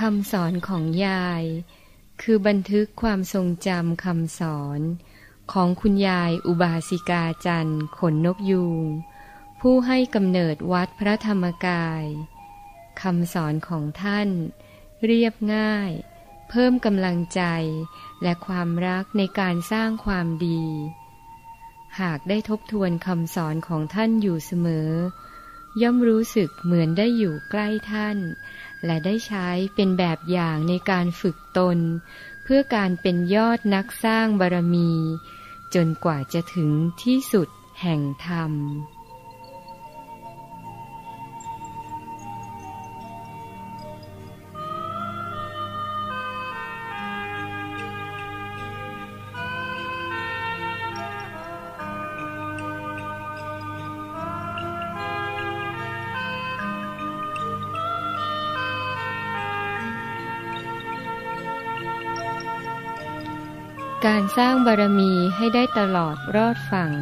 คำสอนของยาย คือบันทึกความทรงจำคำสอน ของคุณยายอุบาสิกาจันขนนกยูง ผู้ให้กำเนิดวัดพระธรรมกายคำสอนของท่าน เรียบง่าย เพิ่มกำลังใจและความรักในการสร้างความดี หากได้ทบทวนคำสอนของท่านอยู่เสมอ ย่อมรู้สึกเหมือนได้อยู่ใกล้ท่าน และได้ใช้เป็นแบบอย่างในการฝึกตน เพื่อการเป็นยอดนักสร้างบารมี จนกว่าจะถึงที่สุดแห่งธรรม การสร้างบารมีให้ได้ตลอดรอดฝั่ง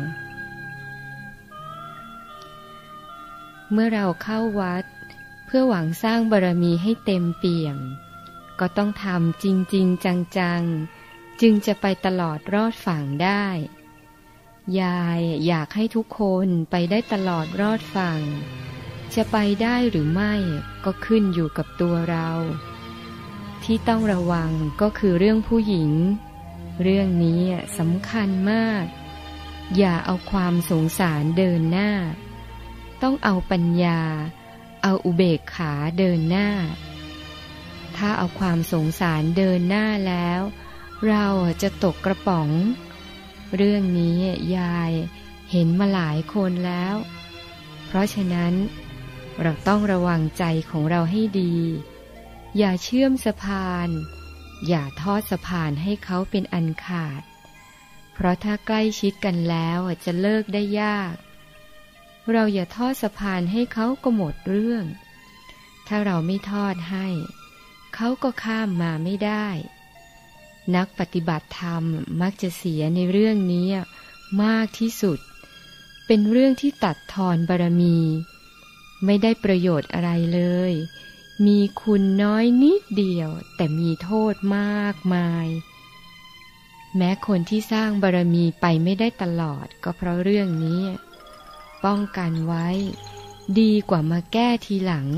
เมื่อเราเข้าวัด เพื่อหวังสร้างบารมีให้เต็มเปี่ยม ก็ต้องทำจริงๆจังๆ จึงจะไปตลอดรอดฝั่งได้ ยายอยากให้ทุกคนไปได้ตลอดรอดฝั่ง จะไปได้หรือไม่ก็ขึ้นอยู่กับตัวเรา ที่ต้องระวังก็คือเรื่องผู้หญิง เรื่องนี้สำคัญมาก อย่าเอาความสงสารเดินหน้า ต้องเอาปัญญา เอาอุเบกขาเดินหน้า ถ้าเอาความสงสารเดินหน้าแล้ว เราจะตกกระป๋อง เรื่องนี้ยายเห็นมาหลายคนแล้ว เพราะฉะนั้น เราต้องระวังใจของเราให้ดี อย่าเชื่อมสะพาน อย่าทอดสะพานให้เขาเป็นอันขาด เพราะถ้าใกล้ชิดกันแล้วจะเลิกได้ยาก เราอย่าทอดสะพานให้เขาก็หมดเรื่อง ถ้าเราไม่ทอดให้ เขาก็ข้ามมาไม่ได้ นักปฏิบัติธรรมมักจะเสียในเรื่องนี้มากที่สุด เป็นเรื่องที่ตัดทอนบารมี ไม่ได้ประโยชน์อะไรเลย มีคุณน้อยนิดเดียว แต่มีโทษมากมาย แม้คนที่สร้างบารมีไปไม่ได้ตลอดก็เพราะเรื่องนี้ ป้องกันไว้ ดีกว่ามาแก้ทีหลัง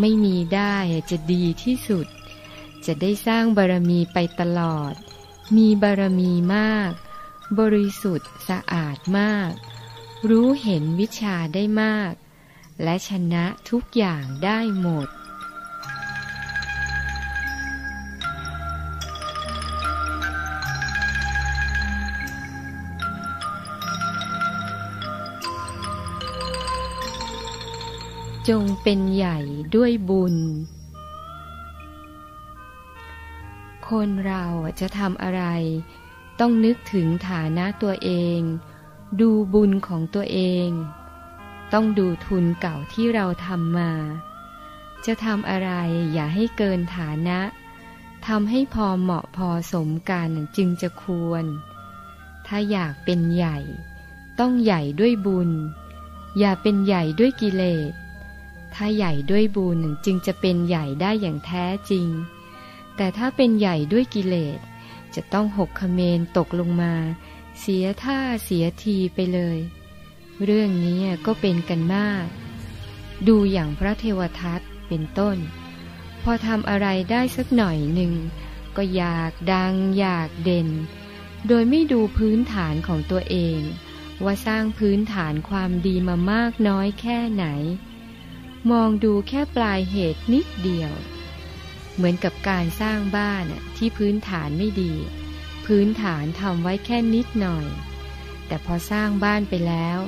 ไม่มีได้จะดีที่สุด จะได้สร้างบารมีไปตลอด มีบารมีมาก บริสุทธิ์สะอาดมาก รู้เห็นวิชาได้มากและชนะทุกอย่างได้หมด จงเป็นใหญ่ด้วยบุญ คนเราจะทำอะไร ต้องนึกถึงฐานะตัวเอง ดูบุญของตัวเอง ต้องดูทุนเก่าที่เราทำมา จะทำอะไรอย่าให้เกินฐานะทำให้พอเหมาะพอสมกันจึงจะควร ถ้าอยากเป็นใหญ่ ต้องใหญ่ด้วยบุญ อย่าเป็นใหญ่ด้วยกิเลส ถ้าใหญ่ด้วยบุญจึงจะเป็นใหญ่ได้อย่างแท้จริง แต่ถ้าเป็นใหญ่ด้วยกิเลส จะต้องหกขเมนตกลงมา เสียท่าเสียทีไปเลย เรื่องนี้ก็เป็นกันมาก ดูอย่างพระเทวทัตเป็นต้น พอทำอะไรได้สักหน่อยหนึ่ง ก็อยากดังอยากเด่น โดยไม่ดูพื้นฐานของตัวเอง ว่าสร้างพื้นฐานความดีมามากน้อยแค่ไหน มองดูแค่ปลายเหตุนิดเดียว เหมือนกับการสร้างบ้านที่พื้นฐานไม่ดี พื้นฐานทำไว้แค่นิดหน่อย แต่พอสร้างบ้านไปแล้ว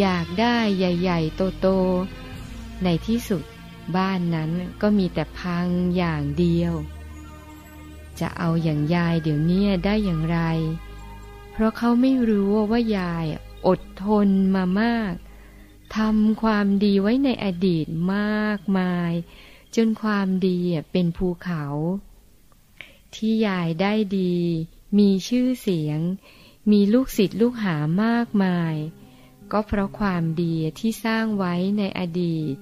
อยากได้ใหญ่ๆ โตๆ ในที่สุดบ้านนั้นก็มีแต่พังอย่างเดียว จะเอาอย่างยายเดี๋ยวนี้ได้อย่างไร เพราะเขาไม่รู้ว่า ยายอดทนมามาก ทำความดีไว้ในอดีตมากมาย จนความดีเป็นภูเขา ที่ยายได้ดี มีชื่อเสียง มีลูกศิษย์ลูกหามากมาย ก็เพราะความดีที่สร้างไว้ในอดีต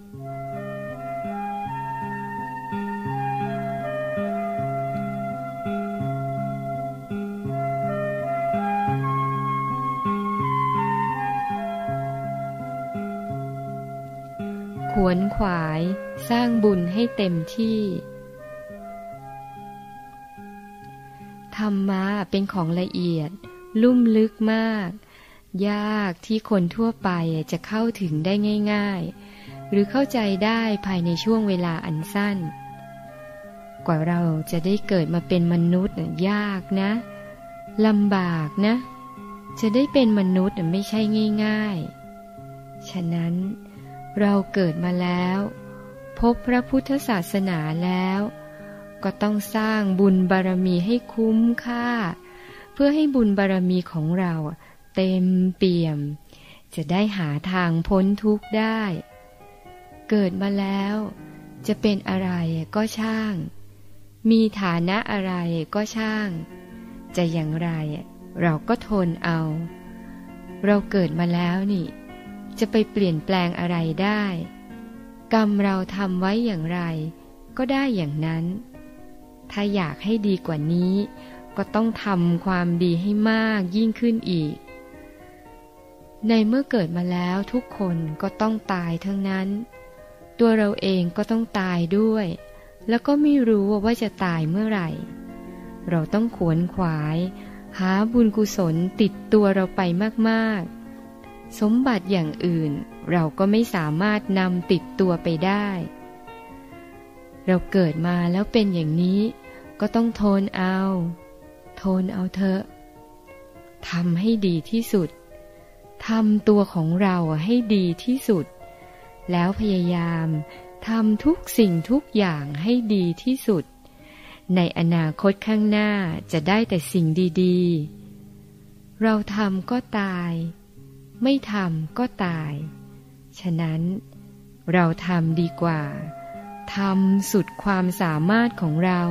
วนขวายสร้างบุญให้เต็มที่ ธรรมะเป็นของละเอียด ลุ่มลึกมาก ยากที่คนทั่วไปจะเข้าถึงได้ง่าย ๆ หรือเข้าใจได้ภายในช่วงเวลาอันสั้น กว่าเราจะได้เกิดมาเป็นมนุษย์ยากนะลำบากนะ จะได้เป็นมนุษย์ไม่ใช่ง่าย ๆ ฉะนั้น เราเกิดมาแล้ว พบพระพุทธศาสนาแล้ว ก็ต้องสร้างบุญบารมีให้คุ้มค่า เพื่อให้บุญบารมีของเราเต็มเปี่ยม จะได้หาทางพ้นทุกข์ได้ เกิดมาแล้ว จะเป็นอะไรก็ช่าง มีฐานะอะไรก็ช่าง จะอย่างไรเราก็ทนเอา เราเกิดมาแล้วนี่ จะไปเปลี่ยนแปลงอะไรได้ กรรมเราทำไว้อย่างไร ก็ได้อย่างนั้น ถ้าอยากให้ดีกว่านี้ ก็ต้องทำความดีให้มากยิ่งขึ้นอีก ในเมื่อเกิดมาแล้วทุกคนก็ต้องตายทั้งนั้น ตัวเราเองก็ต้องตายด้วย แล้วก็ไม่รู้ว่าจะตายเมื่อไหร่ เราต้องขวนขวาย หาบุญกุศลติดตัวเราไปมาก สมบัติอย่างอื่นเราก็ไม่สามารถนำติดตัวไปได้ เราเกิดมาแล้วเป็นอย่างนี้ ก็ต้องทนเอา ทนเอาเถอะทำให้ดีที่สุดทำตัวของเราให้ดีที่สุด แล้วพยายามทำทุกสิ่งทุกอย่างให้ดีที่สุด ในอนาคตข้างหน้าจะได้แต่สิ่งดี ๆ เราทำก็ตาย ไม่ทำก็ตาย ฉะนั้นเราทำดีกว่าทำสุดความสามารถของเรา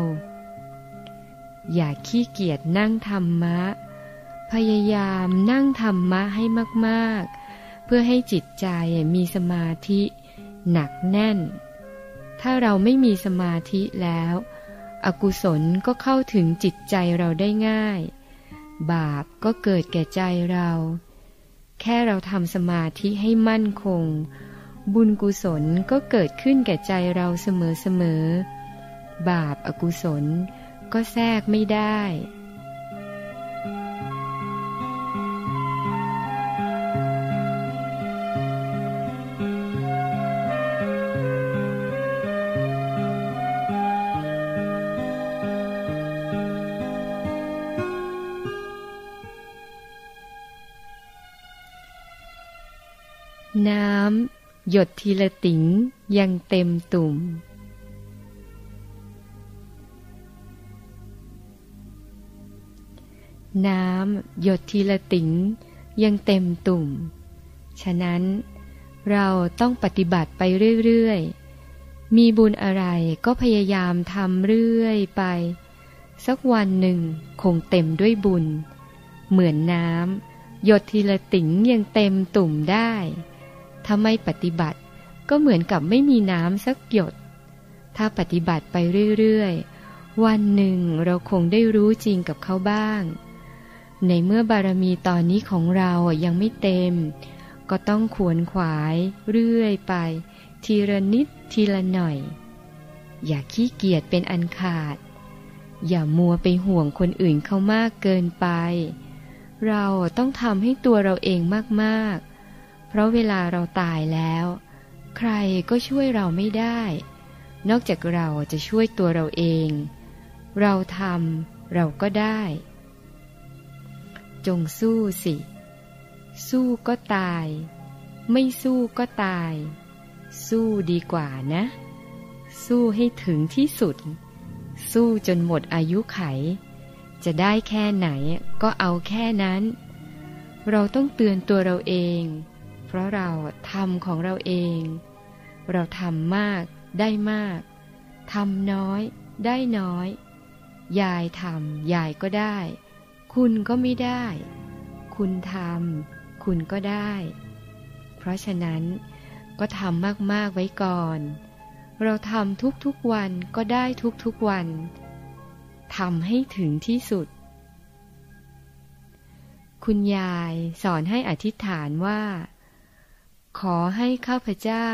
อย่าขี้เกียจนั่งธรรมะ พยายามนั่งธรรมะให้มากๆ เพื่อให้จิตใจมีสมาธิหนักแน่น ถ้าเราไม่มีสมาธิแล้ว อกุศลก็เข้าถึงจิตใจเราได้ง่าย บาปก็เกิดแก่ใจเรา ค่เราทำสมาธิให้มั่นคง บุญกุศลก็เกิดขึ้นแก่ใจเราเสมอๆ บาปอากุศลก็แทรกไม่ได้ หยดทีละติ๋งยังเต็มตุ่ม น้ำหยดทีละติ๋งยังเต็มตุ่ม ฉะนั้นเราต้องปฏิบัติไปเรื่อยๆ มีบุญอะไรก็พยายามทำเรื่อยไป สักวันหนึ่งคงเต็มด้วยบุญ เหมือนน้ำหยดทีละติ๋งยังเต็มตุ่มได้ ถ้าไม่ปฏิบัติก็เหมือนกับไม่มีน้ำสักหยด ถ้าปฏิบัติไปเรื่อยๆ วันหนึ่งเราคงได้รู้จริงกับเขาบ้าง ในเมื่อบารมีตอนนี้ของเรายังไม่เต็ม ก็ต้องขวนขวายเรื่อยไป ทีละนิดทีละหน่อย อย่าขี้เกียจเป็นอันขาด อย่ามัวไปห่วงคนอื่นเขามากเกินไป เราต้องทำให้ตัวเราเองมากๆ ราะเวลาเราตายแล้ว ใครก็ช่วยเราไม่ได้ นอกจากเราจะช่วยตัวเราเอง เราทำเราก็ได้ จงสู้สิ สู้ก็ตาย ไม่สู้ก็ตาย สู้ดีกว่านะ สู้ให้ถึงที่สุด สู้จนหมดอายุไข จะได้แค่ไหนก็เอาแค่นั้น เราต้องเตือนตัวเราเอง ราะเราทำของเราเอง เราทำมากได้มากทำน้อยได้น้อย ยายทำยายก็ได้ คุณก็ไม่ได้ คุณทำคุณก็ได้ เพราะฉะนั้นก็ทำมากๆไว้ก่อน เราทำทุกๆวันก็ได้ทุกๆวันทำให้ถึงที่สุด คุณยายสอนให้อธิษฐานว่า ขอให้ข้าพเจ้า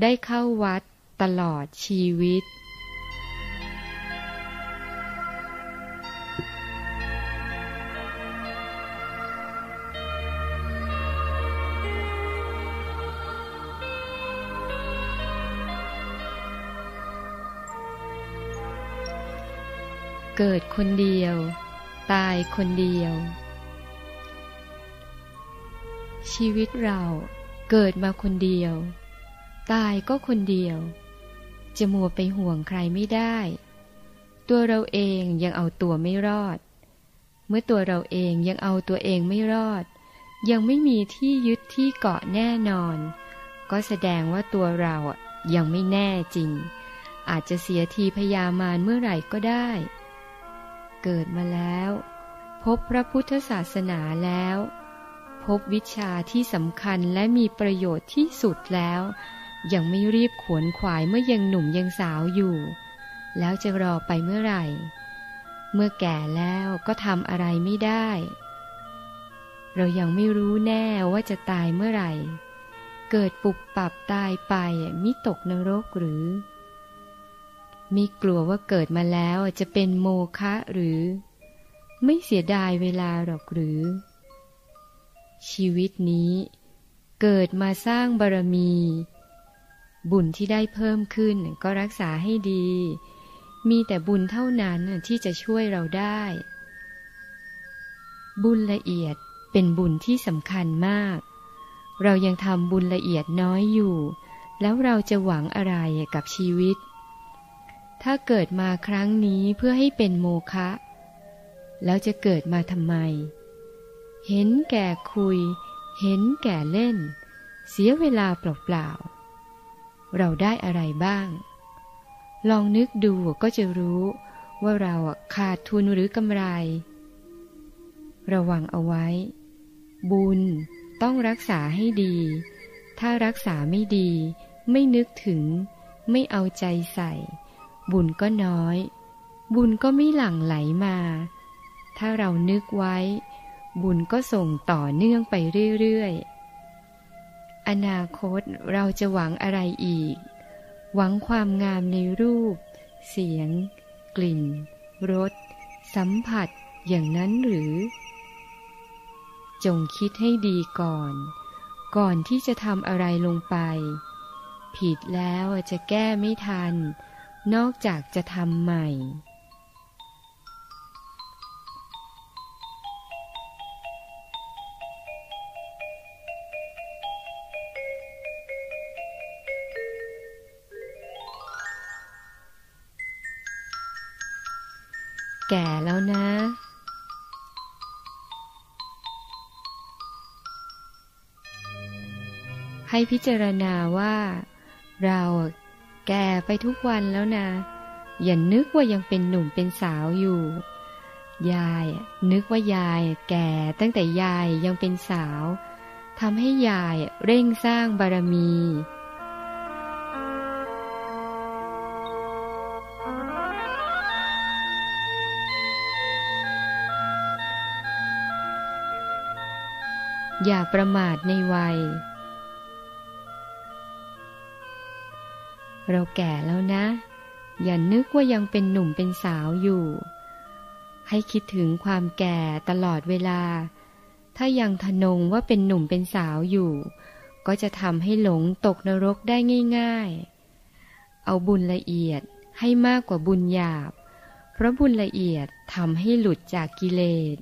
ได้เข้าวัดตลอดชีวิต เกิดคนเดียว ตายคนเดียว ชีวิตเรา เกิดมาคนเดียว ตายก็คนเดียว จะมัวไปห่วงใครไม่ได้ ตัวเราเองยังเอาตัวไม่รอด เมื่อตัวเราเองยังเอาตัวเองไม่รอด ยังไม่มีที่ยึดที่เกาะแน่นอน ก็แสดงว่าตัวเรายังไม่แน่จริง อาจจะเสียทีพยามารเมื่อไหร่ก็ได้ เกิดมาแล้ว พบพระพุทธศาสนาแล้ว พบวิชาที่สำคัญและมีประโยชน์ที่สุดแล้ว ยังไม่รีบขวนขวายเมื่อยังหนุ่มยังสาวอยู่ แล้วจะรอไปเมื่อไหร่ เมื่อแก่แล้วก็ทำอะไรไม่ได้ เรายังไม่รู้แน่ว่าจะตายเมื่อไหร่ เกิดปุบปับตายไปมิตกนรกหรือ มีกลัวว่าเกิดมาแล้วจะเป็นโมฆะหรือ ไม่เสียดายเวลาหรอกหรือ ชีวิตนี้ เกิดมาสร้างบารมี บุญที่ได้เพิ่มขึ้นก็รักษาให้ดี มีแต่บุญเท่านั้นที่จะช่วยเราได้ บุญละเอียดเป็นบุญที่สำคัญมาก เรายังทำบุญละเอียดน้อยอยู่ แล้วเราจะหวังอะไรกับชีวิต ถ้าเกิดมาครั้งนี้เพื่อให้เป็นโมฆะแล้วจะเกิดมาทำไม เห็นแก่คุย เห็นแก่เล่น เสียเวลาเปล่าๆ เราได้อะไรบ้าง ลองนึกดูก็จะรู้ว่าเราขาดทุนหรือกำไร ระวังเอาไว้ บุญต้องรักษาให้ดี ถ้ารักษาไม่ดี ไม่นึกถึง ไม่เอาใจใส่ บุญก็น้อย บุญก็ไม่หลั่งไหลมา ถ้าเรานึกไว้ บุญก็ส่งต่อเนื่องไปเรื่อยๆ อนาคตเราจะหวังอะไรอีก หวังความงามในรูป เสียง กลิ่น รส สัมผัสอย่างนั้นหรือ จงคิดให้ดีก่อน ก่อนที่จะทำอะไรลงไป ผิดแล้วจะแก้ไม่ทัน นอกจากจะทำใหม่ ให้พิจารณาว่า เราแก่ไปทุกวันแล้วนะ อย่านึกว่ายังเป็นหนุ่มเป็นสาวอยู่ ยายนึกว่ายายแก่ตั้งแต่ยายยังเป็นสาวทำให้ยายเร่งสร้างบารมี อย่าประมาทในวัย เราแก่แล้วนะ อย่านึกว่ายังเป็นหนุ่มเป็นสาวอยู่ ให้คิดถึงความแก่ตลอดเวลา ถ้ายังทนงว่าเป็นหนุ่มเป็นสาวอยู่ ก็จะทำให้หลงตกนรกได้ง่าย ๆ เอาบุญละเอียดให้มากกว่าบุญหยาบ เพราะบุญละเอียดทำให้หลุดจากกิเลส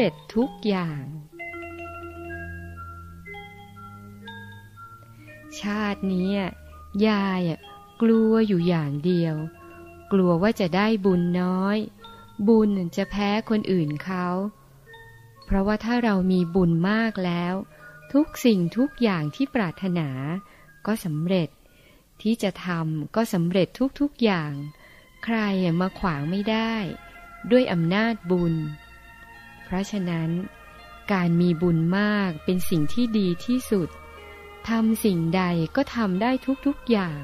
ร็จทุกอย่าง ชาตินี้ยายกลัวอยู่อย่างเดียว กลัวว่าจะได้บุญน้อย บุญจะแพ้คนอื่นเขา เพราะว่าถ้าเรามีบุญมากแล้ว ทุกสิ่งทุกอย่างที่ปรารถนาก็สำเร็จ ที่จะทำก็สำเร็จทุกๆอย่าง ใครมาขวางไม่ได้ ด้วยอำนาจบุญ เพราะฉะนั้น การมีบุญมากเป็นสิ่งที่ดีที่สุดทำสิ่งใดก็ทำได้ทุกๆอย่าง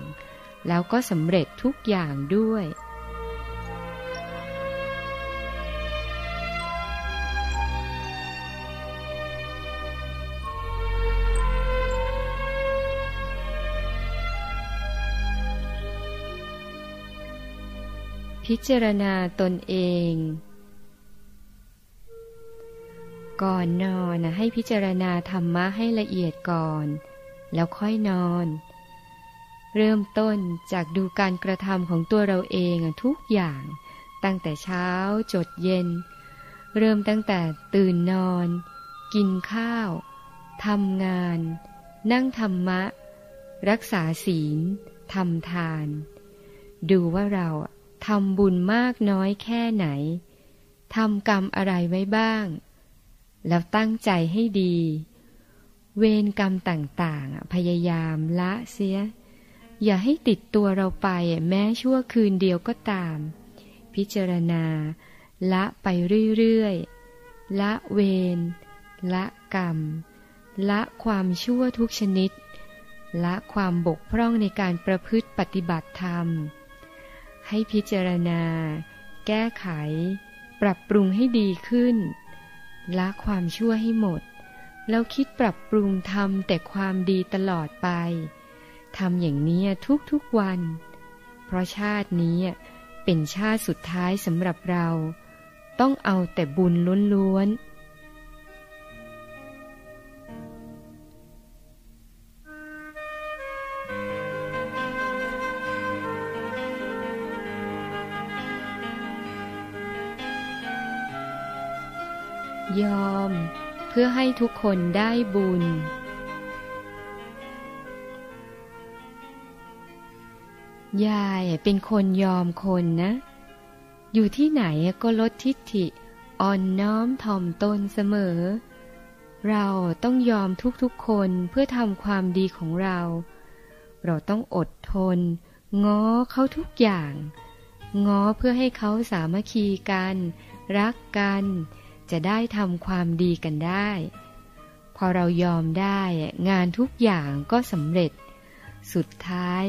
แล้วก็สำเร็จทุกอย่างด้วย พิจารณาตนเอง ก่อนนอนนะให้พิจารณาธรรมะให้ละเอียดก่อน แล้วค่อยนอน เริ่มต้นจากดูการกระทำของตัวเราเองทุกอย่าง ตั้งแต่เช้าจดเย็น เริ่มตั้งแต่ตื่นนอน กินข้าวทำงาน นั่งธรรมะ รักษาศีลทำทาน ดูว่าเราทำบุญมากน้อยแค่ไหนทำกรรมอะไรไว้บ้าง แล้วตั้งใจให้ดี เวรกรรมต่างๆ พยายามละเสีย อย่าให้ติดตัวเราไปแม้ชั่วคืนเดียวก็ตาม พิจารณา ละไปเรื่อยๆ ละเวร ละกรรม ละความชั่วทุกชนิด ละความบกพร่องในการประพฤติปฏิบัติธรรม ให้พิจารณา แก้ไข ปรับปรุงให้ดีขึ้น ละความชั่วให้หมด แล้วคิดปรับปรุงทำแต่ความดีตลอดไปทำอย่างนี้ทุกๆวัน เพราะชาตินี้เป็นชาติสุดท้ายสำหรับเรา ต้องเอาแต่บุญล้วนๆ พื่อให้ทุกคนได้บุญ ยายเป็นคนยอมคนนะ อยู่ที่ไหนก็ลดทิฏฐิอ่อนน้อมถ่อมตนเสมอ เราต้องยอมทุกๆคนเพื่อทำความดีของเรา เราต้องอดทน ง้อเขาทุกอย่าง ง้อเพื่อให้เขาสามัคคีกัน รักกัน จะได้ทำความดีกันได้ พอเรายอมได้งานทุกอย่างก็สำเร็จ สุดท้าย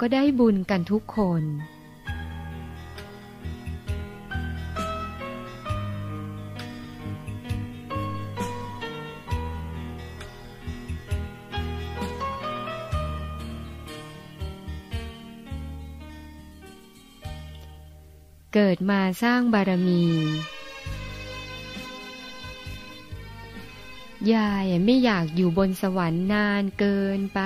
ก็ได้บุญกันทุกคนเกิดมาสร้างบารมี ยายไม่อยากอยู่บนสวรรค์นานเกินไป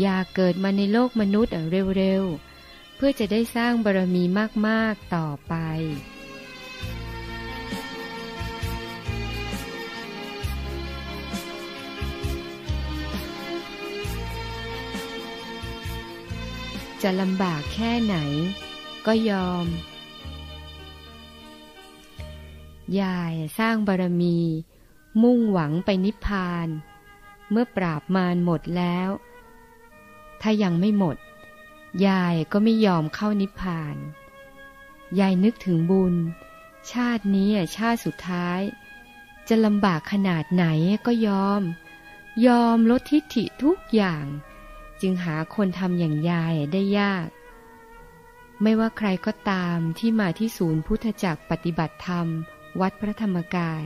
อยากเกิดมาในโลกมนุษย์เร็วๆ เพื่อจะได้สร้างบารมีมากๆต่อไป จะลำบากแค่ไหน ก็ยอม ยายสร้างบารมี มุ่งหวังไปนิพพาน เมื่อปราบมารหมดแล้ว ถ้ายังไม่หมด ยายก็ไม่ยอมเข้านิพพาน ยายนึกถึงบุญ ชาตินี้ชาติสุดท้าย จะลำบากขนาดไหนก็ยอม ยอมลดทิฐิทุกอย่าง จึงหาคนทำอย่างยายได้ยาก ไม่ว่าใครก็ตามที่มาที่ศูนย์พุทธจักรปฏิบัติธรรม วัดพระธรรมกาย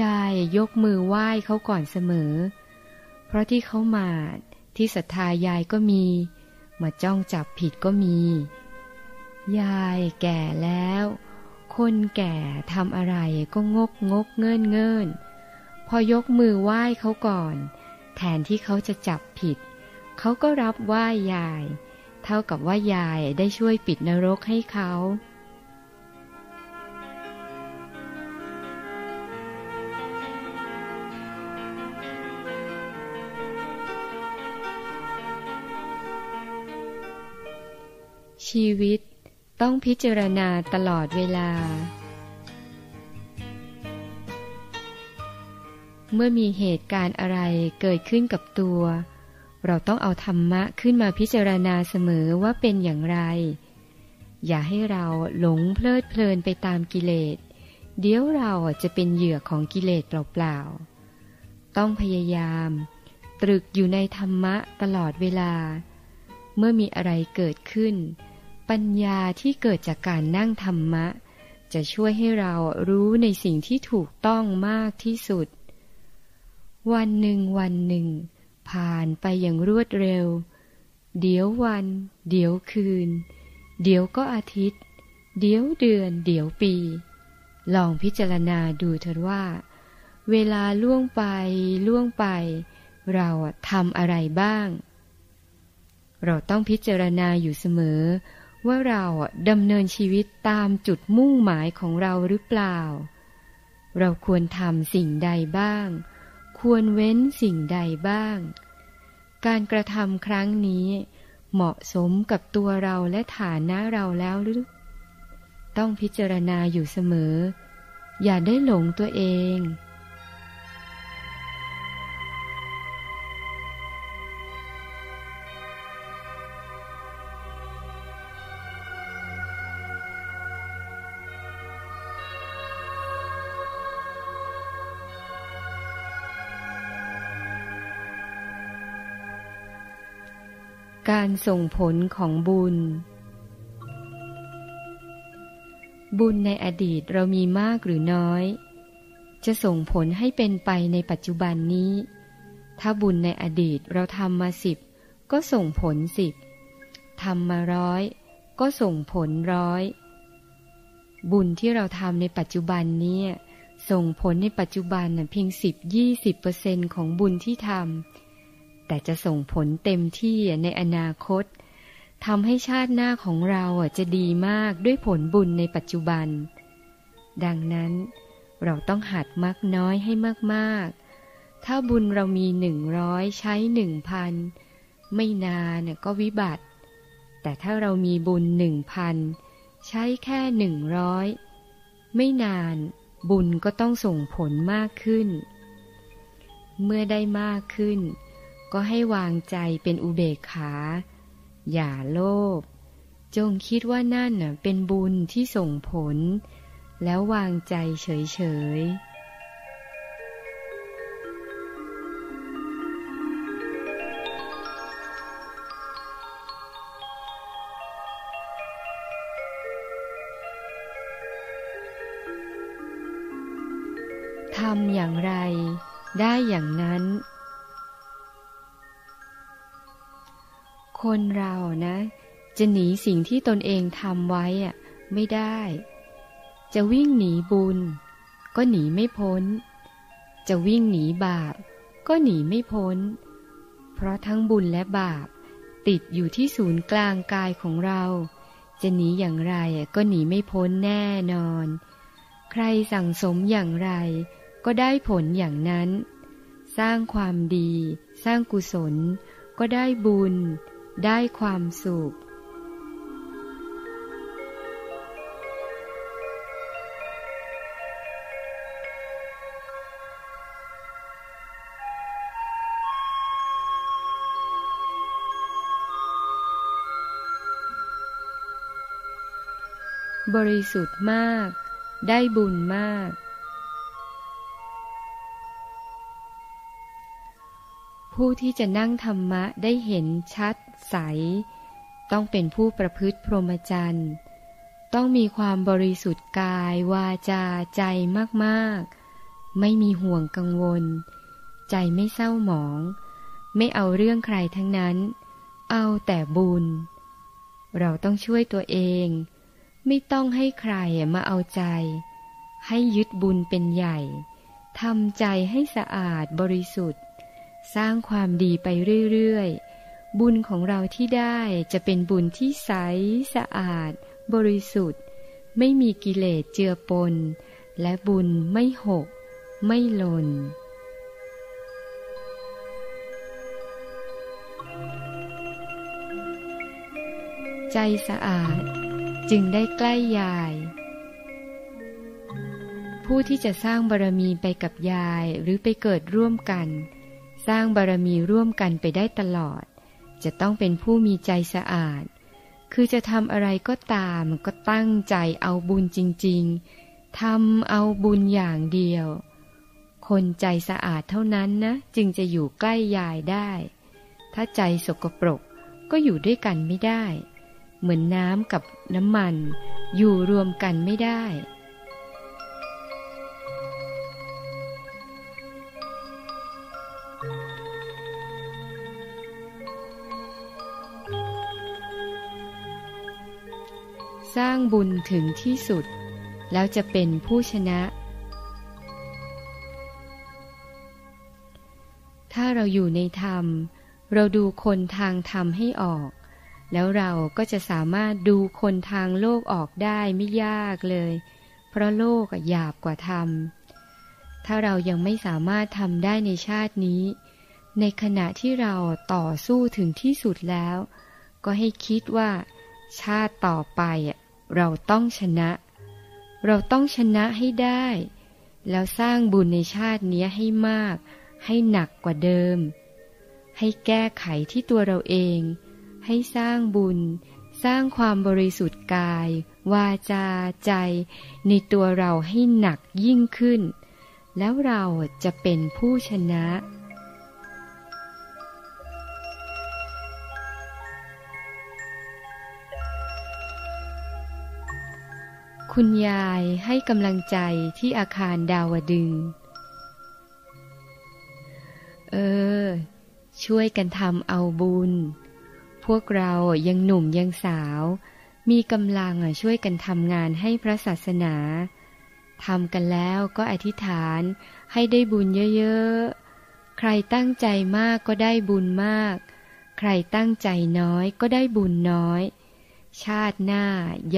ยายยกมือไหว้เขาก่อนเสมอ เพราะที่เขามาที่ศรัทธายายก็มี มาจ้องจับผิดก็มี ยายแก่แล้ว คนแก่ทำอะไรก็งกงกเงินเงินพอยกมือไหว้เขาก่อน แทนที่เขาจะจับผิด เขาก็รับไหว้ยาย เท่ากับว่ายายได้ช่วยปิดนรกให้เขา ชีวิตต้องพิจารณาตลอดเวลา เมื่อมีเหตุการณ์อะไรเกิดขึ้นกับตัว เราต้องเอาธรรมะขึ้นมาพิจารณาเสมอว่าเป็นอย่างไร อย่าให้เราหลงเพลิดเพลินไปตามกิเลส เดี๋ยวเราจะเป็นเหยื่อของกิเลสเปล่าๆ ต้องพยายาม ตรึกอยู่ในธรรมะตลอดเวลา เมื่อมีอะไรเกิดขึ้น ปัญญาที่เกิดจากการนั่งธรรมะ จะช่วยให้เรารู้ในสิ่งที่ถูกต้องมากที่สุด วันหนึ่งวันหนึ่ง ผ่านไปอย่างรวดเร็ว เดี๋ยววัน เดี๋ยวคืน เดี๋ยวก็อาทิตย์ เดี๋ยวเดือน เดี๋ยวปี ลองพิจารณาดูเถิดว่า เวลาล่วงไปล่วงไป เราทำอะไรบ้าง เราต้องพิจารณาอยู่เสมอ ว่าเราดำเนินชีวิตตามจุดมุ่งหมายของเราหรือเปล่า เราควรทำสิ่งใดบ้าง ควรเว้นสิ่งใดบ้าง การกระทำครั้งนี้ เหมาะสมกับตัวเราและฐานะเราแล้วหรือ ต้องพิจารณาอยู่เสมอ อย่าได้หลงตัวเอง การส่งผลของบุญ บุญในอดีตเรามีมากหรือน้อย จะส่งผลให้เป็นไปในปัจจุบันนี้ ถ้าบุญในอดีตเราทำมาสิบก็ส่งผลสิบทำมาร้อยก็ส่งผลร้อย บุญที่เราทำในปัจจุบันนี้ส่งผลในปัจจุบันเพียงสิบยี่สิบเปอร์เซ็นของบุญที่ทำ แต่จะส่งผลเต็มที่ในอนาคตทำให้ชาติหน้าของเราจะดีมากด้วยผลบุญในปัจจุบัน ดังนั้นเราต้องหัดมักน้อยให้มากๆ ถ้าบุญเรามีหนึ่งร้อยใช้หนึ่งพันไม่นานก็วิบัติ แต่ถ้าเรามีบุญหนึ่งพันใช้แค่หนึ่งร้อยไม่นานบุญก็ต้องส่งผลมากขึ้น เมื่อได้มากขึ้น ก็ให้วางใจเป็นอุเบกขา อย่าโลภ จงคิดว่านั่นเป็นบุญที่ส่งผล แล้ววางใจเฉยๆทำอย่างไร ได้อย่างนั้น คนเรานะ จะหนีสิ่งที่ตนเองทำไว้อะไม่ได้ จะวิ่งหนีบุญ ก็หนีไม่พ้น จะวิ่งหนีบาป ก็หนีไม่พ้น เพราะทั้งบุญและบาป ติดอยู่ที่ศูนย์กลางกายของเรา จะหนีอย่างไรก็หนีไม่พ้นแน่นอน ใครสั่งสมอย่างไร ก็ได้ผลอย่างนั้น สร้างความดี สร้างกุศล ก็ได้บุญ ได้ความสุข บริสุทธิ์มาก ได้บุญมาก ผู้ที่จะนั่งธรรมะได้เห็นชัดใส ต้องเป็นผู้ประพฤติพรหมจรรย์ ต้องมีความบริสุทธิ์กายวาจาใจมากๆ ไม่มีห่วงกังวล ใจไม่เศร้าหมอง ไม่เอาเรื่องใครทั้งนั้น เอาแต่บุญ เราต้องช่วยตัวเอง ไม่ต้องให้ใครมาเอาใจ ให้ยึดบุญเป็นใหญ่ทำใจให้สะอาดบริสุทธิ์ สร้างความดีไปเรื่อยๆ บุญของเราที่ได้จะเป็นบุญที่ใส สะอาด บริสุทธิ์ ไม่มีกิเลสเจือปน และบุญไม่หก ไม่หล่นใจสะอาดจึงได้ใกล้ยาย ผู้ที่จะสร้างบารมีไปกับยายหรือไปเกิดร่วมกัน สร้างบารมีร่วมกันไปได้ตลอด จะต้องเป็นผู้มีใจสะอาด คือจะทำอะไรก็ตามก็ตั้งใจเอาบุญจริง ๆทำเอาบุญอย่างเดียว คนใจสะอาดเท่านั้นนะ จึงจะอยู่ใกล้ยายได้ ถ้าใจสกปรกก็อยู่ด้วยกันไม่ได้ เหมือนน้ำกับน้ำมัน อยู่รวมกันไม่ได้ บุญถึงที่สุด แล้วจะเป็นผู้ชนะ ถ้าเราอยู่ในธรรม เราดูคนทางธรรมให้ออก แล้วเราก็จะสามารถดูคนทางโลกออกได้ไม่ยากเลย เพราะโลกหยาบกว่าธรรม ถ้าเรายังไม่สามารถทำได้ในชาตินี้ ในขณะที่เราต่อสู้ถึงที่สุดแล้ว ก็ให้คิดว่าชาติต่อไป เราต้องชนะ เราต้องชนะให้ได้ แล้วสร้างบุญในชาตินี้ให้มาก ให้หนักกว่าเดิม ให้แก้ไขที่ตัวเราเอง ให้สร้างบุญ สร้างความบริสุทธิ์กาย วาจาใจ ในตัวเราให้หนักยิ่งขึ้น แล้วเราจะเป็นผู้ชนะ คุณยายให้กำลังใจที่อาคารดาวดึง เออ ช่วยกันทำเอาบุญ พวกเรายังหนุ่มยังสาว มีกำลังช่วยกันทำงานให้พระศาสนาทำกันแล้วก็อธิษฐานให้ได้บุญเยอะๆ ใครตั้งใจมากก็ได้บุญมาก ใครตั้งใจน้อยก็ได้บุญน้อย ชาติหน้า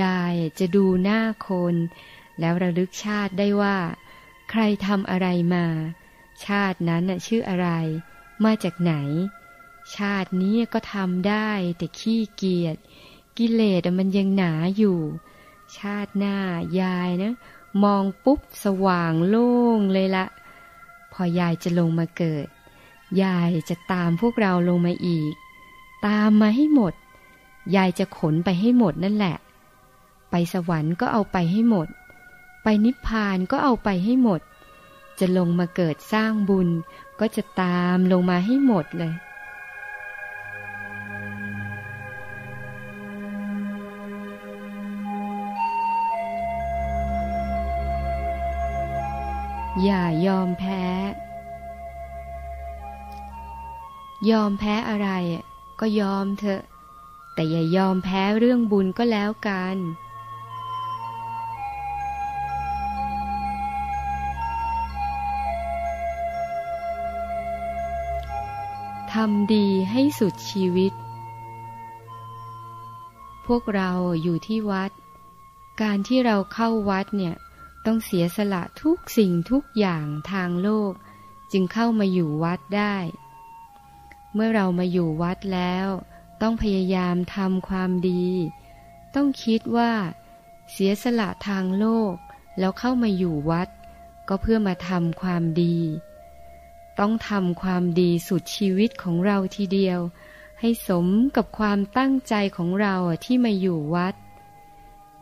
ยายจะดูหน้าคน แล้วระลึกชาติได้ว่า ใครทำอะไรมา ชาตินั้นชื่ออะไร มาจากไหน ชาตินี้ก็ทำได้แต่ขี้เกียจกิเลสมันยังหนาอยู่ ชาติหน้ายายนะ มองปุ๊บสว่างโล่งเลยละ พอยายจะลงมาเกิด ยายจะตามพวกเราลงมาอีก ตามมาให้หมด ยายจะขนไปให้หมดนั่นแหละ ไปสวรรค์ก็เอาไปให้หมด ไปนิพพานก็เอาไปให้หมด จะลงมาเกิดสร้างบุญ ก็จะตามลงมาให้หมดเลย อย่ายอมแพ้ ยอมแพ้อะไรก็ยอมเถอะ แต่อย่ายอมแพ้เรื่องบุญก็แล้วกัน ทำดีให้สุดชีวิต พวกเราอยู่ที่วัด การที่เราเข้าวัดเนี่ย ต้องเสียสละทุกสิ่งทุกอย่างทางโลก จึงเข้ามาอยู่วัดได้ เมื่อเรามาอยู่วัดแล้ว ต้องพยายามทำความดี ต้องคิดว่า เสียสละทางโลกแล้วเข้ามาอยู่วัด ก็เพื่อมาทำความดี ต้องทำความดีสุดชีวิตของเราทีเดียว ให้สมกับความตั้งใจของเราที่มาอยู่วัด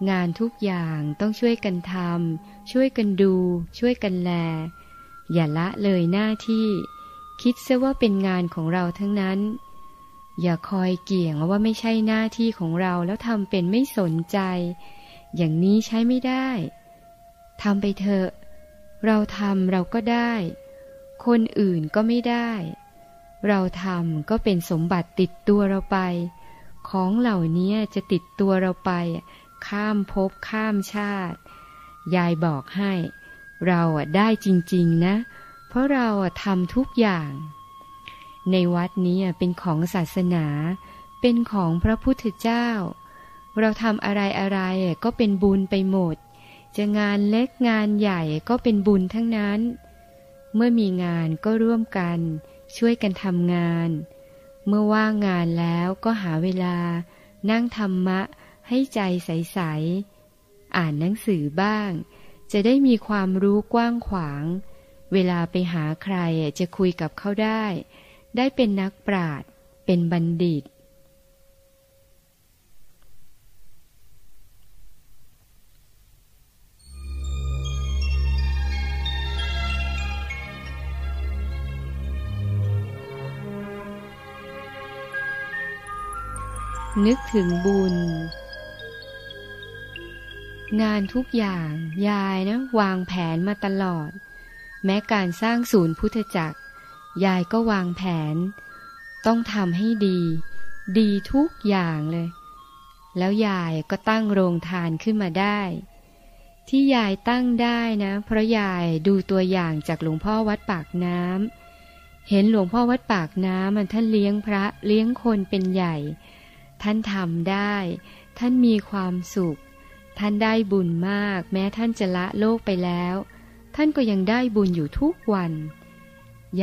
งานทุกอย่างต้องช่วยกันทำช่วยกันดู ช่วยกันแล อย่าละเลยหน้าที่ คิดซะว่าเป็นงานของเราทั้งนั้น อย่าคอยเกี่ยงว่าไม่ใช่หน้าที่ของเราแล้วทำเป็นไม่สนใจ อย่างนี้ใช้ไม่ได้ทำไปเถอะ เราทำเราก็ได้ คนอื่นก็ไม่ได้ เราทำก็เป็นสมบัติติดตัวเราไป ของเหล่านี้จะติดตัวเราไป ข้ามภพข้ามชาติ ยายบอกให้ เราได้จริง ๆ นะ เพราะเราทำทุกอย่าง ในวัดนี้เป็นของศาสนา เป็นของพระพุทธเจ้า เราทำอะไรอะไรก็เป็นบุญไปหมด จะงานเล็กงานใหญ่ก็เป็นบุญทั้งนั้น เมื่อมีงานก็ร่วมกัน ช่วยกันทำงาน เมื่อว่างงานแล้วก็หาเวลา นั่งธรรมะให้ใจใส ๆ อ่านหนังสือบ้าง จะได้มีความรู้กว้างขวาง เวลาไปหาใครจะคุยกับเขาได้ ได้เป็นนักปราชญ์เป็นบัณฑิต นึกถึงบุญ งานทุกอย่างยายนะ วางแผนมาตลอด แม้การสร้างศูนย์พุทธจักร ยายก็วางแผน ต้องทำให้ดี ดีทุกอย่างเลย แล้วยายก็ตั้งโรงทานขึ้นมาได้ ที่ยายตั้งได้นะ เพราะยายดูตัวอย่างจากหลวงพ่อวัดปากน้ำเห็นหลวงพ่อวัดปากน้ำมันท่านเลี้ยงพระเลี้ยงคนเป็นใหญ่ ท่านทำได้ ท่านมีความสุข ท่านได้บุญมาก แม้ท่านจะละโลกไปแล้ว ท่านก็ยังได้บุญอยู่ทุกวัน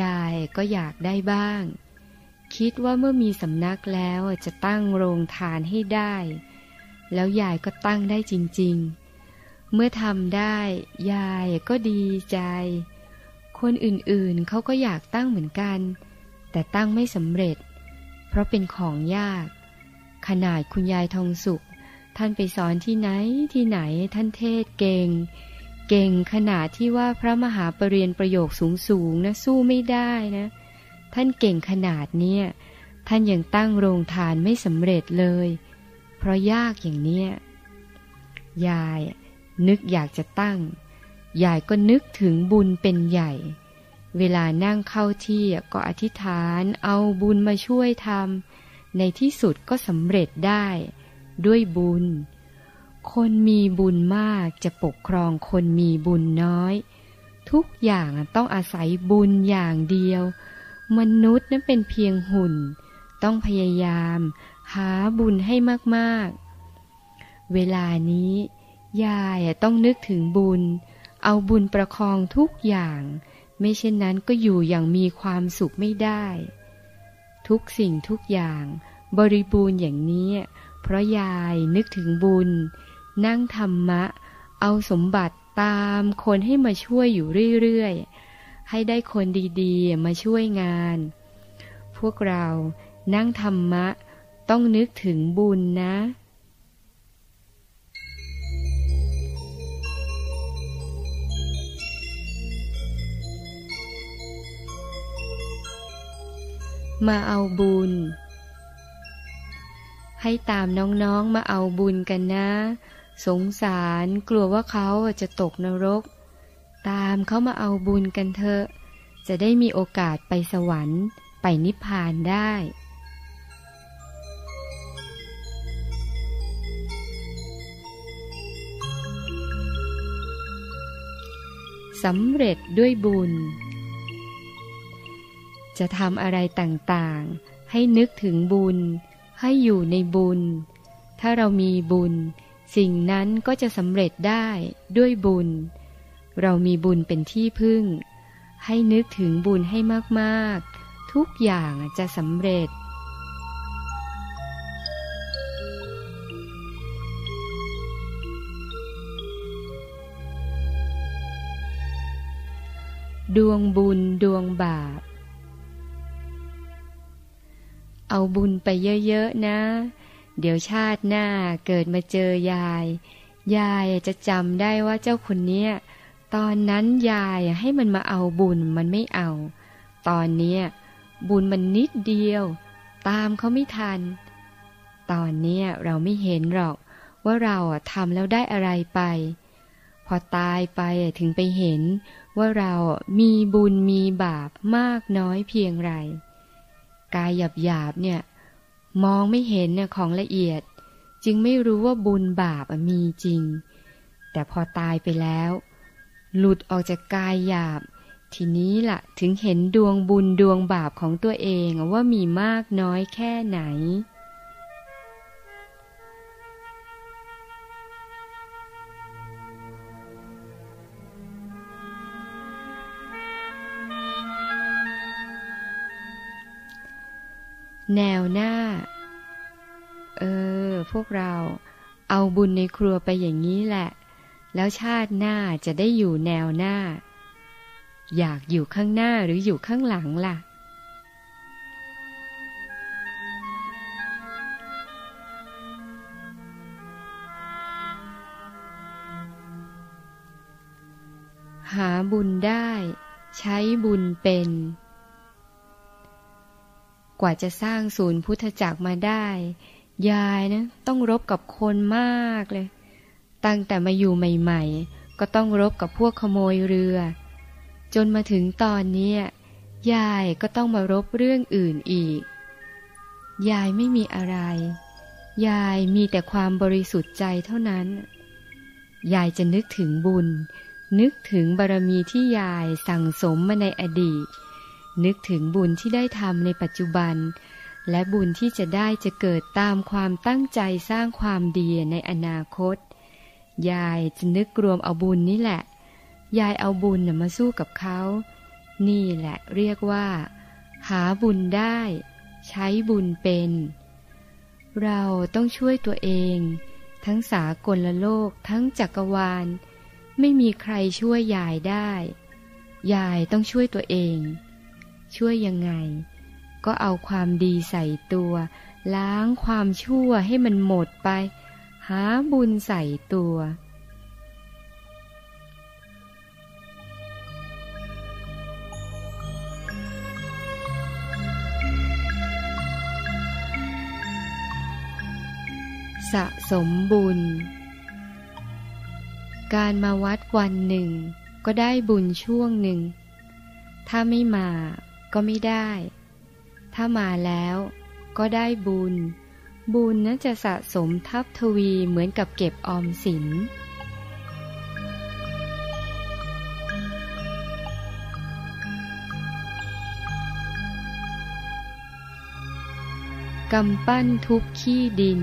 ยายก็อยากได้บ้าง คิดว่าเมื่อมีสำนักแล้วจะตั้งโรงทานให้ได้ แล้วยายก็ตั้งได้จริง ๆ เมื่อทำได้ ยายก็ดีใจ คนอื่นๆเขาก็อยากตั้งเหมือนกัน แต่ตั้งไม่สำเร็จ เพราะเป็นของยาก ขนาดคุณยายทองสุข ท่านไปสอนที่ไหนที่ไหนท่านเทศเก่ง เก่งขนาดที่ว่าพระมหาปรริญญประโยคสูงๆนะสู้ไม่ได้นะ ท่านเก่งขนาดเนี้ยท่านยังตั้งโรงทานไม่สำเร็จเลย เพราะยากอย่างเนี้ยยายนึกอยากจะตั้ง ยายก็นึกถึงบุญเป็นใหญ่ เวลานั่งเข้าที่ก็อธิษฐานเอาบุญมาช่วยทำในที่สุดก็สำเร็จได้ ด้วยบุญ คนมีบุญมากจะปกครองคนมีบุญน้อย ทุกอย่างต้องอาศัยบุญอย่างเดียว มนุษย์นั้นเป็นเพียงหุ่น ต้องพยายาม หาบุญให้มากๆ เวลานี้ ยายต้องนึกถึงบุญ เอาบุญประคองทุกอย่าง ไม่เช่นนั้นก็อยู่อย่างมีความสุขไม่ได้ ทุกสิ่งทุกอย่าง บริบูรณ์อย่างนี้ เพราะยายนึกถึงบุญ นั่งธรรมะ เอาสมบัติตามคนให้มาช่วยอยู่เรื่อยๆ ให้ได้คนดีๆ มาช่วยงาน พวกเรานั่งธรรมะต้องนึกถึงบุญนะมาเอาบุญ ให้ตามน้องๆมาเอาบุญกันนะ สงสารกลัวว่าเขาจะตกนรก ตามเขามาเอาบุญกันเถอะ จะได้มีโอกาสไปสวรรค์ไปนิพพานได้สำเร็จด้วยบุญ จะทำอะไรต่างๆ ให้นึกถึงบุญ ให้อยู่ในบุญ ถ้าเรามีบุญ สิ่งนั้นก็จะสำเร็จได้ด้วยบุญ เรามีบุญเป็นที่พึ่ง ให้นึกถึงบุญให้มากๆ ทุกอย่างจะสำเร็จ ดวงบุญดวงบาป เอาบุญไปเยอะ ๆ นะ เดี๋ยวชาติหน้าเกิดมาเจอยาย ยายจะจำได้ว่าเจ้าคนเนี้ยตอนนั้นยายให้มันมาเอาบุญมันไม่เอา ตอนเนี้ยบุญมันนิดเดียว ตามเขาไม่ทัน ตอนเนี้ยเราไม่เห็นหรอก ว่าเราทำแล้วได้อะไรไป พอตายไปถึงไปเห็นว่าเรามีบุญมีบาปมากน้อยเพียงไร กายหยาบหยาบเนี่ย มองไม่เห็นเนี่ยของละเอียด จึงไม่รู้ว่าบุญบาปมีจริง แต่พอตายไปแล้ว หลุดออกจากกายหยาบ ทีนี้ละ่ะถึงเห็นดวงบุญดวงบาปของตัวเองว่ามีมากน้อยแค่ไหน แนวหน้า เออ พวกเราเอาบุญในครัวไปอย่างนี้แหละ แล้วชาติหน้าจะได้อยู่แนวหน้า อยากอยู่ข้างหน้าหรืออยู่ข้างหลังล่ะ หาบุญได้ ใช้บุญเป็น กว่าจะสร้างศูนย์พุทธจักรมาได้ ยายนะต้องรบกับคนมากเลย ตั้งแต่มาอยู่ใหม่ๆ ก็ต้องรบกับพวกขโมยเรือ จนมาถึงตอนนี้ยายก็ต้องมารบเรื่องอื่นอีก ยายไม่มีอะไร ยายมีแต่ความบริสุทธิ์ใจเท่านั้น ยายจะนึกถึงบุญ นึกถึงบารมีที่ยายสั่งสมมาในอดีต นึกถึงบุญที่ได้ทำในปัจจุบัน และบุญที่จะได้จะเกิดตามความตั้งใจสร้างความดีในอนาคต ยายจะนึกรวมเอาบุญนี่แหละ ยายเอาบุญมาสู้กับเขา นี่แหละเรียกว่า หาบุญได้ ใช้บุญเป็น เราต้องช่วยตัวเอง ทั้งสากลโลกทั้งจักรวาล ไม่มีใครช่วยยายได้ ยายต้องช่วยตัวเอง ช่วยยังไง ก็เอาความดีใส่ตัว ล้างความชั่วให้มันหมดไป หาบุญใส่ตัวสะสมบุญ การมาวัดวันหนึ่ง ก็ได้บุญช่วงหนึ่ง ถ้าไม่มา ก็ไม่ได้ ถ้ามาแล้วก็ได้บุญ บุญนั้นจะสะสมทับทวีเหมือนกับเก็บออมสิน กำปั้นทุบขี้ดิน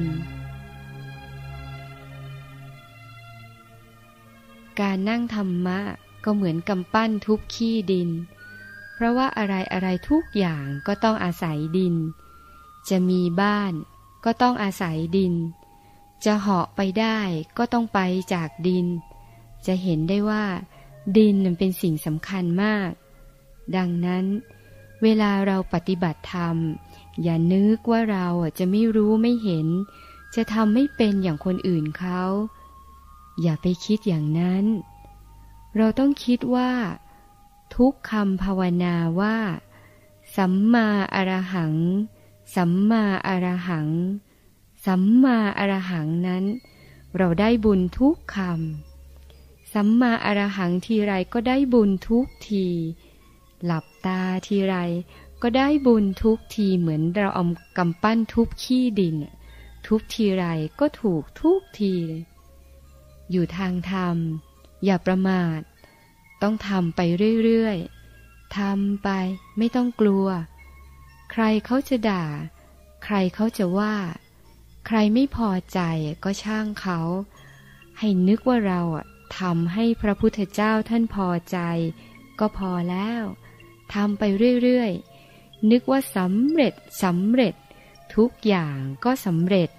การนั่งธรรมะก็เหมือนกำปั้นทุบขี้ดิน เพราะว่าอะไรอะไรทุกอย่างก็ต้องอาศัยดิน จะมีบ้านก็ต้องอาศัยดิน จะเหาะไปได้ก็ต้องไปจากดิน จะเห็นได้ว่า ดินเป็นสิ่งสำคัญมาก ดังนั้น เวลาเราปฏิบัติธรรม อย่านึกว่าเราจะไม่รู้ไม่เห็น จะทำไม่เป็นอย่างคนอื่นเขา อย่าไปคิดอย่างนั้น เราต้องคิดว่า ทุกคำภาวนาว่า สัมมาอรหัง สัมมาอรหัง สัมมาอรหังนั้น เราได้บุญทุกคำสัมมาอรหังทีไรก็ได้บุญทุกที หลับตาทีไรก็ได้บุญทุกทีเหมือนเราเอากำปั้นทุบขี้ดิน ทุบทีไรก็ถูกทุกทีเลยอยู่ทางธรรม อย่าประมาท ต้องทำไปเรื่อยๆทำไปไม่ต้องกลัว ใครเขาจะด่า ใครเขาจะว่า ใครไม่พอใจก็ช่างเขา ให้นึกว่าเราทำให้พระพุทธเจ้าท่านพอใจ ก็พอแล้วทำไปเรื่อยๆนึกว่าสำเร็จสำเร็จ ทุกอย่างก็สำเร็จ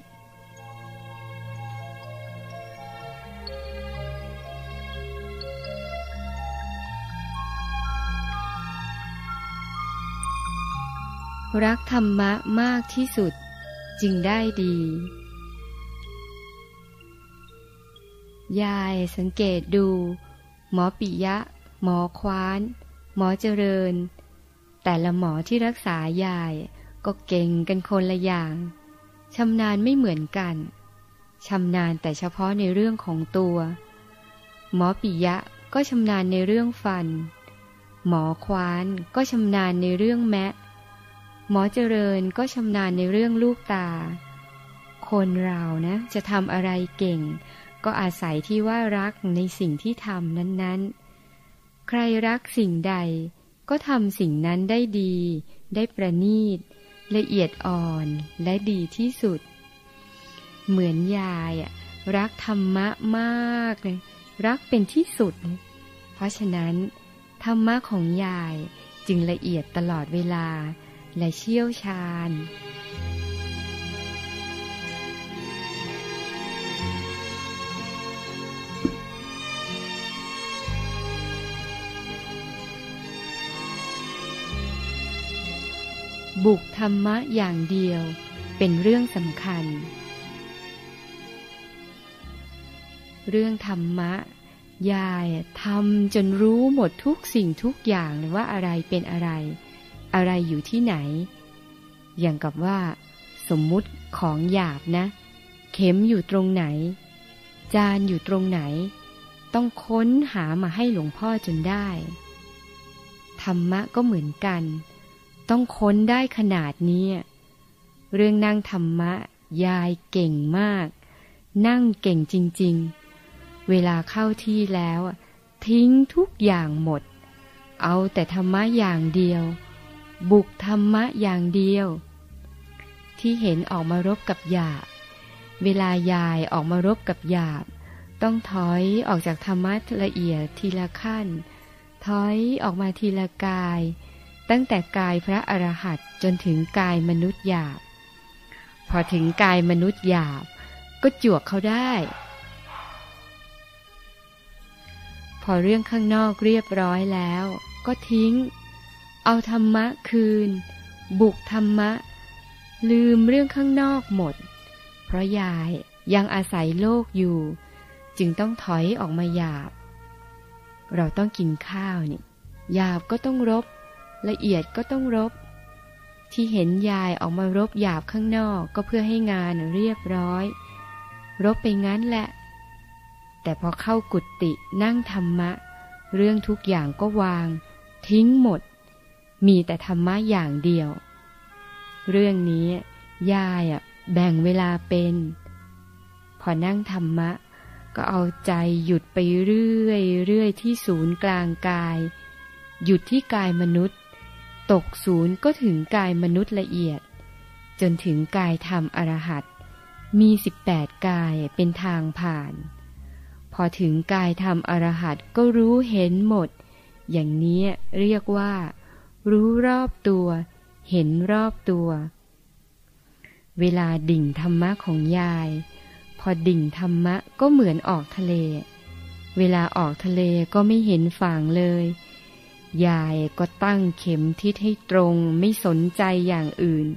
รักธรรมะมากที่สุดจึงได้ดี ยายสังเกตดู หมอปิยะ หมอควาน หมอเจริญ แต่ละหมอที่รักษายายก็เก่งกันคนละอย่างชำนาญไม่เหมือนกันชำนาญแต่เฉพาะในเรื่องของตัว หมอปิยะก็ชำนาญในเรื่องฟัน หมอควานก็ชำนาญในเรื่องแมะ หมอเจริญก็ชำนาญในเรื่องลูกตา คนเรานะจะทำอะไรเก่ง ก็อาศัยที่ว่ารักในสิ่งที่ทำนั้นๆ ใครรักสิ่งใด ก็ทำสิ่งนั้นได้ดี ได้ประณีต ละเอียดอ่อนและดีที่สุด เหมือนยายรักธรรมะมากเลยรักเป็นที่สุด เพราะฉะนั้น ธรรมะของยายจึงละเอียดตลอดเวลา และเชี่ยวชาญ บุกธรรมะอย่างเดียวเป็นเรื่องสำคัญ เรื่องธรรมะ ยายทำจนรู้หมดทุกสิ่งทุกอย่างเลยว่าอะไรเป็นอะไร อะไรอยู่ที่ไหน อย่างกับว่า สมมุติของหยาบนะ เข็มอยู่ตรงไหน จานอยู่ตรงไหน ต้องค้นหามาให้หลวงพ่อจนได้ ธรรมะก็เหมือนกัน ต้องค้นได้ขนาดนี้เรื่องนั่งธรรมะ ยายเก่งมาก นั่งเก่งจริง ๆ เวลาเข้าที่แล้ว ทิ้งทุกอย่างหมด เอาแต่ธรรมะอย่างเดียว บุกธรรมะอย่างเดียว ที่เห็นออกมารบกับหยาบ เวลายายออกมารบกับหยาบ ต้องถอยออกจากธรรมะละเอียดทีละขั้น ถอยออกมาทีละกาย ตั้งแต่กายพระอรหันต์จนถึงกายมนุษย์หยาบ พอถึงกายมนุษย์หยาบ ก็จวกเขาได้ พอเรื่องข้างนอกเรียบร้อยแล้ว ก็ทิ้ง เอาธรรมะคืน บุกธรรมะ ลืมเรื่องข้างนอกหมด เพราะยายยังอาศัยโลกอยู่ จึงต้องถอยออกมาหยาบ เราต้องกินข้าวนี่หยาบก็ต้องรบ ละเอียดก็ต้องรบ ที่เห็นยายออกมารบหยาบข้างนอกก็เพื่อให้งานเรียบร้อย รบไปงั้นแหละ แต่พอเข้ากุฏินั่งธรรมะ เรื่องทุกอย่างก็วาง ทิ้งหมด มีแต่ธรรมะอย่างเดียว เรื่องนี้ยายอะแบ่งเวลาเป็น พอนั่งธรรมะ ก็เอาใจหยุดไปเรื่อยเรื่อยที่ศูนย์กลางกาย หยุดที่กายมนุษย์ ตกศูนย์ก็ถึงกายมนุษย์ละเอียด จนถึงกายธรรมอรหัตมีสิบแปดกายเป็นทางผ่าน พอถึงกายธรรมอรหัตก็รู้เห็นหมด อย่างนี้เรียกว่า รู้รอบตัว เห็นรอบตัว เวลาดิ่งธรรมะของยาย พอดิ่งธรรมะก็เหมือนออกทะเล เวลาออกทะเลก็ไม่เห็นฝั่งเลย ยายก็ตั้งเข็มทิศให้ตรงไม่สนใจอย่างอื่น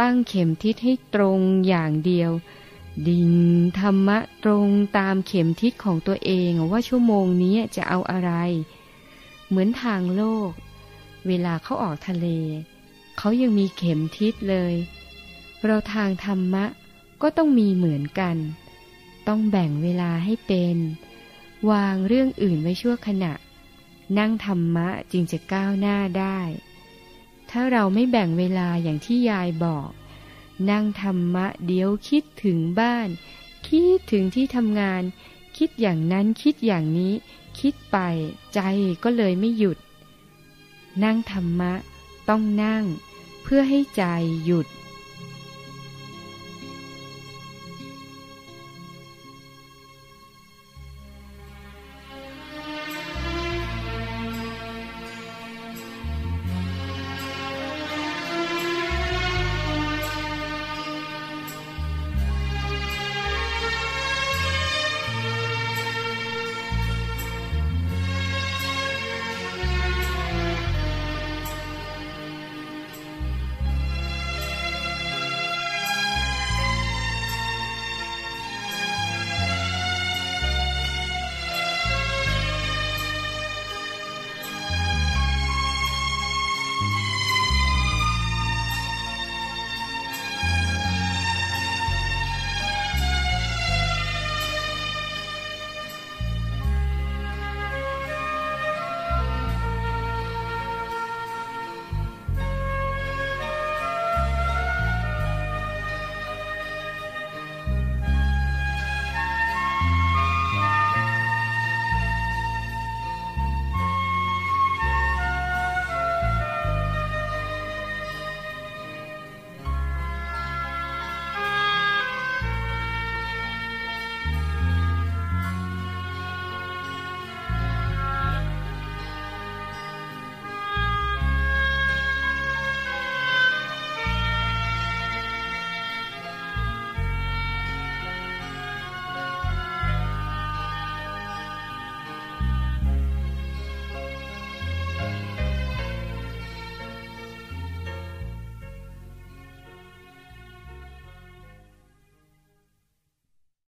ตั้งเข็มทิศให้ตรงอย่างเดียวดิ่งธรรมะตรงตามเข็มทิศของตัวเองว่าชั่วโมงนี้จะเอาอะไร เหมือนทางโลก เวลาเขาออกทะเล เขายังมีเข็มทิศเลย เราทางธรรมะก็ต้องมีเหมือนกัน ต้องแบ่งเวลาให้เป็น วางเรื่องอื่นไว้ชั่วขณะ นั่งธรรมะจึงจะก้าวหน้าได้ ถ้าเราไม่แบ่งเวลาอย่างที่ยายบอก นั่งธรรมะเดี๋ยวคิดถึงบ้าน คิดถึงที่ทำงาน คิดอย่างนั้นคิดอย่างนี้ คิดไปใจก็เลยไม่หยุด นั่งธรรมะ ต้องนั่ง เพื่อให้ใจหยุด